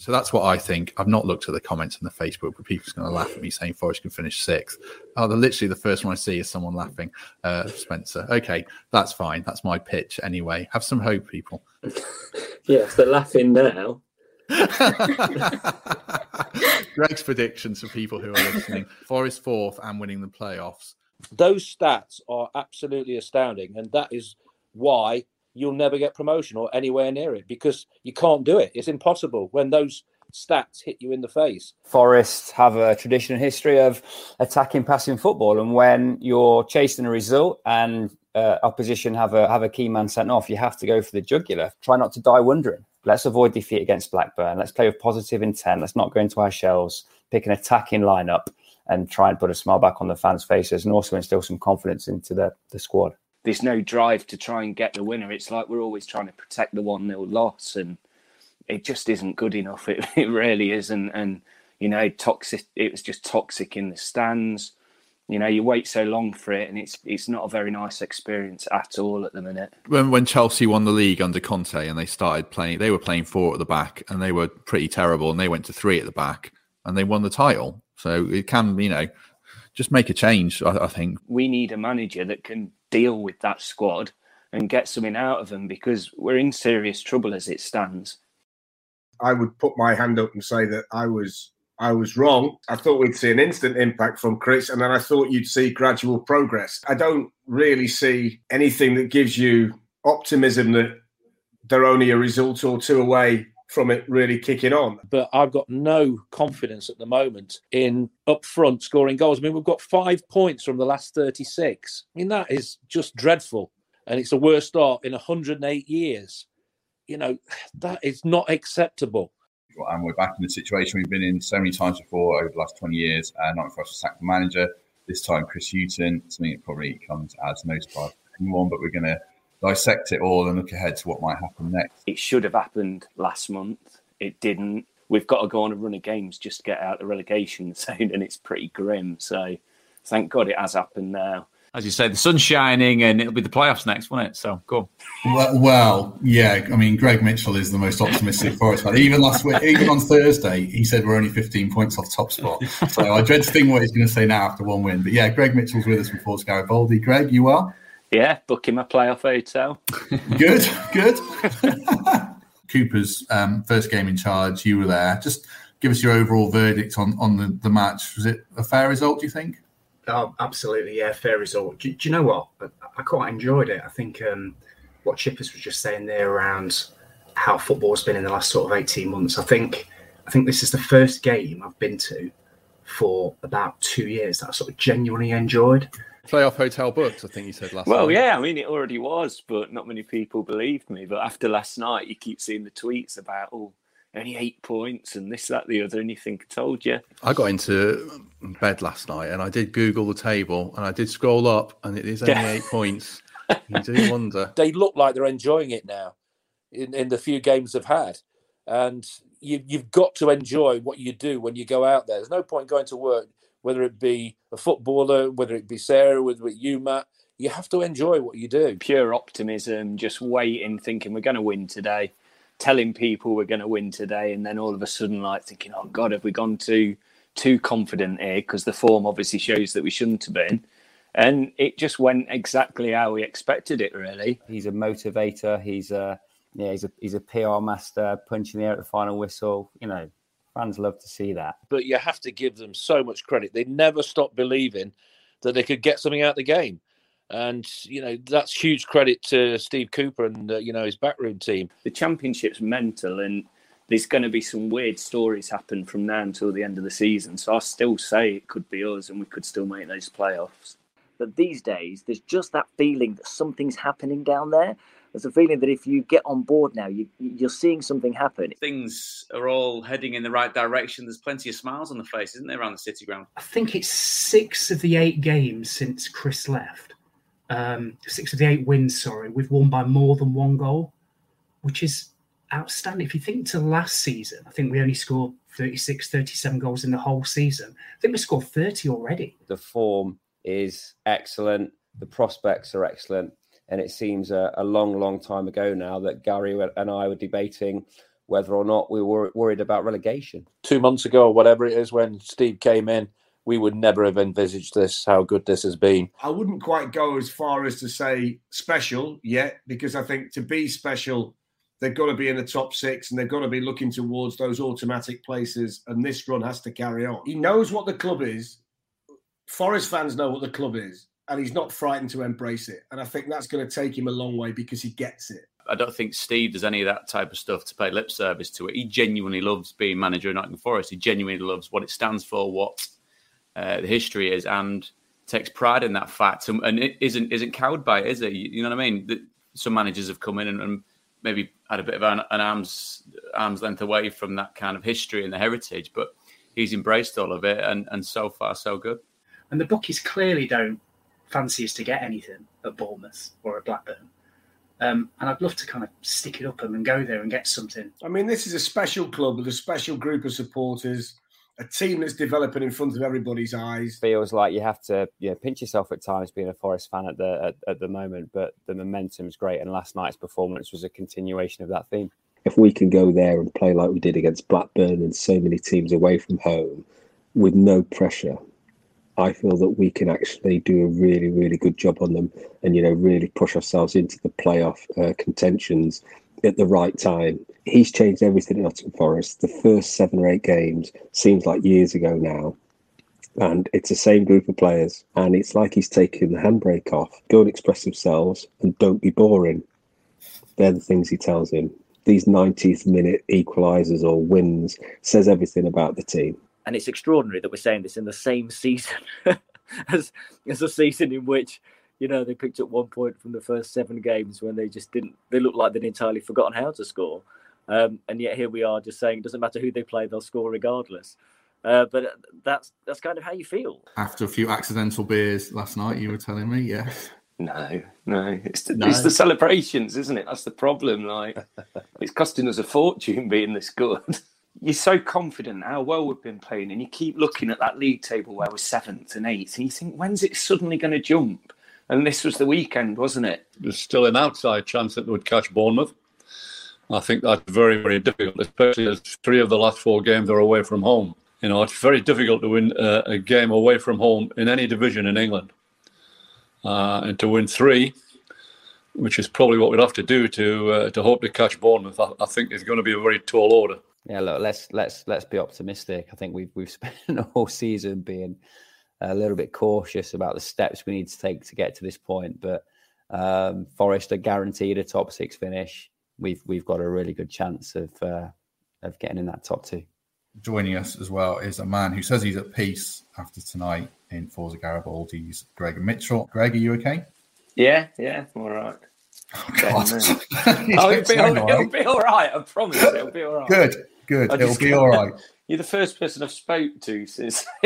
So that's what I think. I've not looked at the comments on the Facebook, but people's going to laugh at me saying Forest can finish sixth. Oh, the literally the first one I see is someone laughing. Uh, Spencer. Okay, that's fine. That's my pitch anyway. Have some hope, people. yeah, if they're laughing now. Greg's predictions for people who are listening: Forest fourth and winning the playoffs. Those stats are absolutely astounding, and that is why you'll never get promotion or anywhere near it because you can't do it. It's impossible when those stats hit you in the face. Forest have a tradition and history of attacking passing football, and when you're chasing a result and uh, opposition have a have a key man sent off, you have to go for the jugular. Try not to die wondering. Let's avoid defeat against Blackburn. Let's play with positive intent. Let's not go into our shells. Pick an attacking lineup and try and put a smile back on the fans' faces, and also instill some confidence into the the squad there's no drive to try and get the winner. It's like we're always trying to protect the one nil loss, and it just isn't good enough. It, it really isn't, and you know, toxic. It was just toxic in the stands. You know, you wait so long for it, and it's it's not a very nice experience at all at the minute. When when Chelsea won the league under Conte and they started playing, they were playing four at the back, and they were pretty terrible, and they went to three at the back, and they won the title. So it can, you know, just make a change. I, I think we need a manager that can deal with that squad and get something out of them because we're in serious trouble as it stands. I would put my hand up and say that I was I was wrong. I thought we'd see an instant impact from Chris, and then I thought you'd see gradual progress. I don't really see anything that gives you optimism that they're only a result or two away from it really kicking on. But I've got no confidence at the moment in up front scoring goals. I mean, we've got five points from the last 36. I mean, that is just dreadful. And it's the worst start in 108 years. You know, that is not acceptable. And we're back in the situation we've been in so many times before over the last 20 years. Uh, not for us to sack the manager. This time, Chris Hughton, something that probably comes as no surprise to anyone, but we're going to dissect it all and look ahead to what might happen next. It should have happened last month. It didn't. We've got to go on a run of games just to get out the relegation zone, and it's pretty grim. So, thank God it has happened now. As you say, the sun's shining, and it'll be the playoffs next, won't it? So, cool. Well, well, yeah. I mean, Greg Mitchell is the most optimistic Forest fan. Even last week, even on Thursday, he said we're only 15 points off top spot. So I dread to think what he's going to say now after one win. But yeah, Greg Mitchell's with us from Forza Garibaldi. Greg, you are. Yeah, booking my playoff hotel. good, good. Cooper's um, first game in charge, you were there. Just give us your overall verdict on on the, the match. Was it a fair result? Do you think? Oh, absolutely, yeah, fair result. Do, do you know what? I, I, quite enjoyed it. I think um, what Chippers was just saying there around how football's been in the last sort of eighteen months. I think I think this is the first game I've been to for about two years that I sort of genuinely enjoyed playoff hotel booked. I think you said last. Well, night. yeah, I mean it already was, but not many people believed me. But after last night, you keep seeing the tweets about oh, only eight points and this, that, the other, and you think I told you. I got into bed last night and I did Google the table and I did scroll up and it is only yeah. eight points. You do wonder. They look like they're enjoying it now in, in the few games they've had. And you, you've got to enjoy what you do when you go out there. There's no point going to work whether it be a footballer, whether it be Sarah, whether it you, Matt, you have to enjoy what you do. Pure optimism, just waiting, thinking we're going to win today, telling people we're going to win today, and then all of a sudden, like thinking, oh God, have we gone too too confident here? Because the form obviously shows that we shouldn't have been. And it just went exactly how we expected it. Really, he's a motivator. He's a yeah, he's a he's a PR master, punching the air at the final whistle. You know, Fans love to see that. But you have to give them so much credit. They never stopped believing that they could get something out of the game. And, you know, that's huge credit to Steve Cooper and, uh, you know, his backroom team. The championship's mental and there's going to be some weird stories happen from now until the end of the season. So I still say it could be us and we could still make those playoffs. But these days, there's just that feeling that something's happening down there there's a feeling that if you get on board now, you, you're seeing something happen. Things are all heading in the right direction. There's plenty of smiles on the face, isn't there, around the City ground? I think it's six of the eight games since Chris left. Um, six of the eight wins, sorry, we've won by more than one goal, which is outstanding. If you think to last season, I think we only scored 36, 37 goals in the whole season. I think we scored 30 already. The form is excellent. The prospects are excellent. And it seems a, a long, long time ago now that Gary and I were debating whether or not we were worried about relegation. Two months ago, or whatever it is, when Steve came in, we would never have envisaged this, how good this has been. I wouldn't quite go as far as to say special yet, because I think to be special, they've got to be in the top six and they've got to be looking towards those automatic places. And this run has to carry on. He knows what the club is. Forest fans know what the club is and he's not frightened to embrace it. And I think that's going to take him a long way because he gets it. I don't think Steve does any of that type of stuff to pay lip service to it. He genuinely loves being manager of Nottingham Forest. He genuinely loves what it stands for, what uh, the history is, and takes pride in that fact. And, and it isn't isn't cowed by it, is it? You know what I mean? The, some managers have come in and, and, maybe had a bit of an, an arm's arm's length away from that kind of history and the heritage, but he's embraced all of it, and and so far so good. And the bookies clearly don't fancy us to get anything at Bournemouth or at Blackburn. Um, and I'd love to kind of stick it up them and go there and get something. I mean, this is a special club with a special group of supporters, a team that's developing in front of everybody's eyes. Feels like you have to you know, pinch yourself at times being a Forest fan at the at, at the moment, but the momentum is great, and last night's performance was a continuation of that theme. If we can go there and play like we did against Blackburn and so many teams away from home, with no pressure, I feel that we can actually do a really, really good job on them and, you know, really push ourselves into the playoff uh, contentions at the right time. He's changed everything at Nottingham Forest. The first seven or eight games seems like years ago now. And it's the same group of players. And it's like he's taken the handbrake off. Go and express themselves and don't be boring. They're the things he tells him. These 90th minute equalisers or wins says everything about the team and it's extraordinary that we're saying this in the same season as as a season in which you know they picked up one point from the first seven games when they just didn't they looked like they'd entirely forgotten how to score um, and yet here we are just saying it doesn't matter who they play they'll score regardless uh, but uh, that's that's kind of how you feel after a few accidental beers last night you were telling me yes no, no, it's the, no. it's the celebrations, isn't it? That's the problem. Like, it's costing us a fortune being this good you're so confident how well we've been playing, and you keep looking at that league table where we're seventh and eighth, and you think, when's it suddenly going to jump? And this was the weekend, wasn't it? There's still an outside chance that they would catch Bournemouth. I think that's very, very difficult, especially as three of the last four games are away from home. You know, it's very difficult to win uh, a game away from home in any division in England. Uh, and to win three, which is probably what we'd have to do to uh, to hope to catch Bournemouth, I, I think is going to be a very tall order yeah, look, let's let's let's be optimistic. I think we've we've spent the whole season being a little bit cautious about the steps we need to take to get to this point. But um, Forest are guaranteed a top six finish. We've we've got a really good chance of uh, of getting in that top two. Joining us as well is a man who says he's at peace after tonight in Forza Garibaldi's Greg Mitchell. Greg, are you okay? Yeah, yeah, all right. Oh, God. oh, it'll, be all, it'll be all right. I promise. It'll be all right. Good, good. It'll be all right. You're the first person I've spoke to since.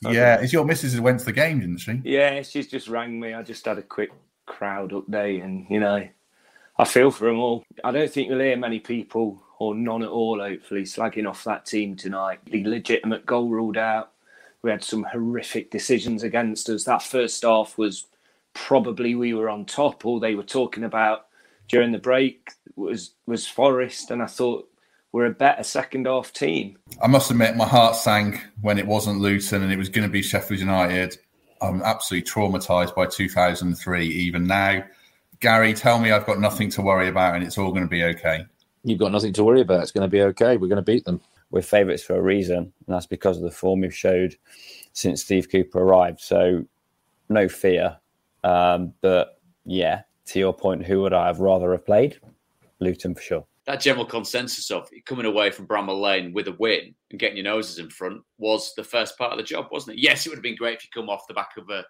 yeah, is your missus who went to the game, didn't she? Yeah, she's just rang me. I just had a quick crowd update, and you know, I feel for them all. I don't think you'll hear many people, or none at all, hopefully, slagging off that team tonight. The legitimate goal ruled out. We had some horrific decisions against us. That first half was probably we were on top. All they were talking about during the break was was Forest, and I thought we're a better second half team. I must admit, my heart sank when it wasn't Luton and it was going to be Sheffield United. I'm absolutely traumatized by 2003. Even now, Gary, tell me I've got nothing to worry about and it's all going to be okay. You've got nothing to worry about. It's going to be okay. We're going to beat them. We're favourites for a reason, and that's because of the form we've showed since Steve Cooper arrived. So, no fear. Um, but yeah, to your point, who would I have rather have played? Luton for sure. that general consensus of coming away from Bramall Lane with a win and getting your noses in front was the first part of the job, wasn't it? Yes, it would have been great if you come off the back of a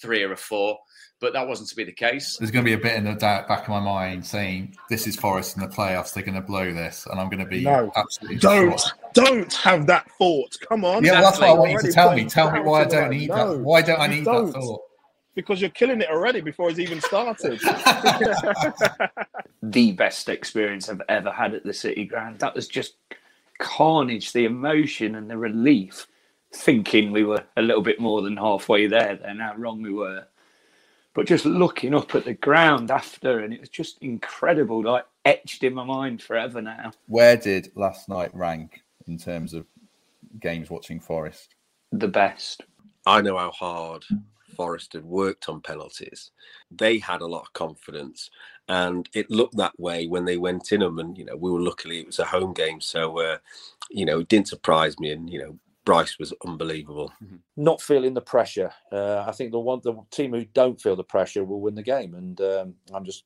three or a four, but that wasn't to be the case. There's going to be a bit in the back of my mind saying, "This is Forest in the playoffs. They're going to blow this," and I'm going to be No, absolutely don't distraught. don't have that thought. Come on. Yeah, well, that's what I want you to tell me. Tell me why I don't need mind. that. Why don't I need don't. that thought? Because you're killing it already before it's even started. the best experience I've ever had at the City Ground. That was just carnage, the emotion and the relief, thinking we were a little bit more than halfway there, then how wrong we were. But just looking up at the ground after, and it was just incredible, like etched in my mind forever now. Where did last night rank in terms of games watching Forest? The best. I know how hard Forest had worked on penalties. They had a lot of confidence, and it looked that way when they went in them. And you know, we were luckily it was a home game, so uh, you know it didn't surprise me. And you know, Brice was unbelievable. Not feeling the pressure. Uh, I think the one the team who don't feel the pressure will win the game, and um, I'm just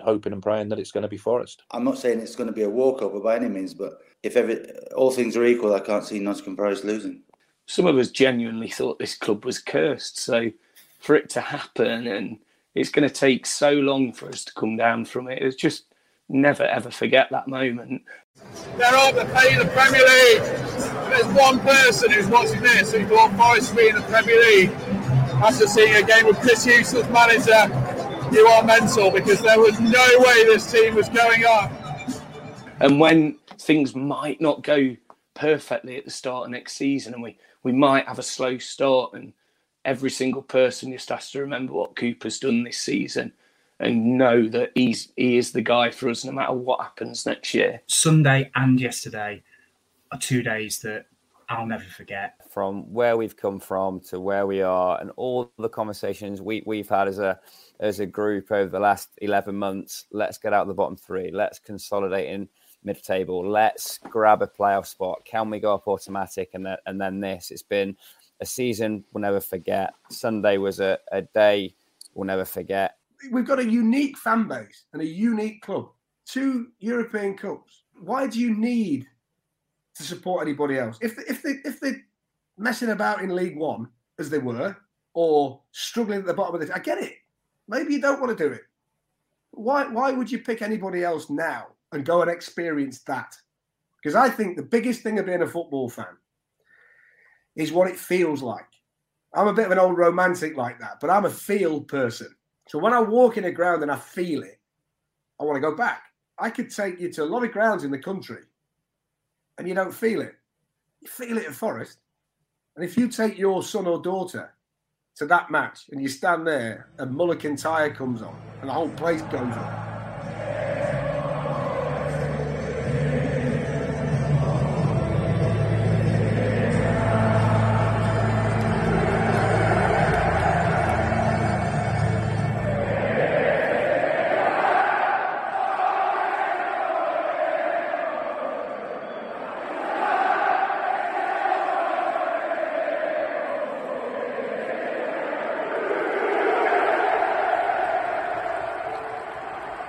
hoping and praying that it's going to be Forest. I'm not saying it's going to be a walkover by any means, but if every, all things are equal, I can't see Nottingham Forest losing. Some of us genuinely thought this club was cursed. So for it to happen, and it's going to take so long for us to come down from it, it's just never ever forget that moment. They're on the pay the Premier League. There's one person who's watching this who thought Forest would be in the Premier League after seeing a game with Chris Hughton as manager. You are mental because there was no way this team was going up. And when things might not go perfectly at the start of next season, and we, we might have a slow start, and every single person just has to remember what Cooper's done this season and know that he's he is the guy for us no matter what happens next year. Sunday and yesterday are two days that I'll never forget. from where we've come from to where we are and all the conversations we, we've had as a as a group over the last 11 months let's get out of the bottom three. Let's consolidate in mid-table. Let's grab a playoff spot. Can we go up automatic? And, then and then this. It's been a season we'll never forget sunday was a, a day we'll never forget We've got a unique fan base and a unique club. Two European Cups. Why do you need to support anybody else? If if they if they're messing about in League One as they were, or struggling at the bottom of this, I get it. Maybe you don't want to do it. Why why would you pick anybody else now and go and experience that? Because I think the biggest thing of being a football fan is what it feels like. I'm a bit of an old romantic like that, but I'm a field person. So when I walk in a ground and I feel it, I want to go back. I could take you to a lot of grounds in the country and you don't feel it. You feel it at Forest. And if you take your son or daughter to that match and you stand there and Mull of Kintyre comes on and the whole place goes on,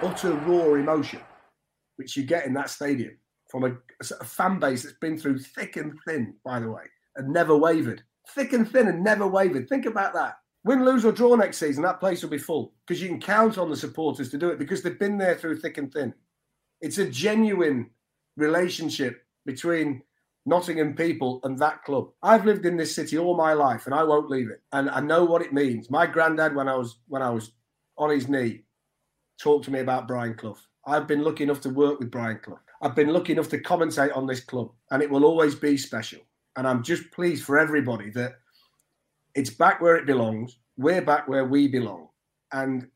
utter raw emotion, which you get in that stadium from a, a fan base that's been through thick and thin, by the way, and never wavered. Thick and thin and never wavered. Think about that. Win, lose, or draw next season, that place will be full because you can count on the supporters to do it because they've been there through thick and thin. It's a genuine relationship between Nottingham people and that club. I've lived in this city all my life and I won't leave it. And I know what it means. My granddad, when I was when I was on his knee, talked to me about Brian Clough. I've been lucky enough to work with Brian Clough. I've been lucky enough to commentate on this club, and it will always be special. And I'm just pleased for everybody that it's back where it belongs. We're back where we belong. And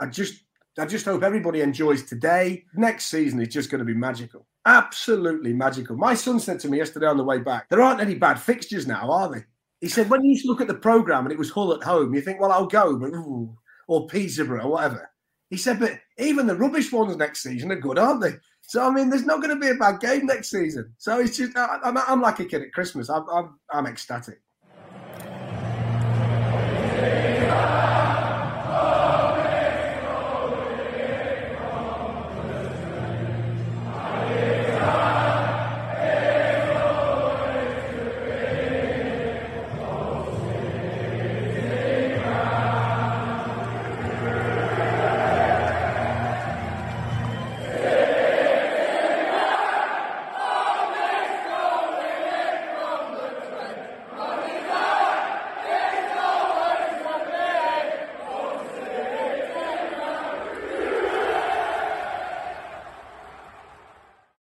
I just I just hope everybody enjoys today. Next season is just going to be magical. Absolutely magical. My son said to me yesterday on the way back, there aren't any bad fixtures now, are they? He said, when you look at the programme and it was Hull at home, you think, well, I'll go, but ooh, or Peterborough or whatever. He said, but even the rubbish ones next season are good, aren't they? So I mean, there's not going to be a bad game next season. So it's just I, I'm, I'm like a kid at Christmas. I'm, I'm I'm ecstatic.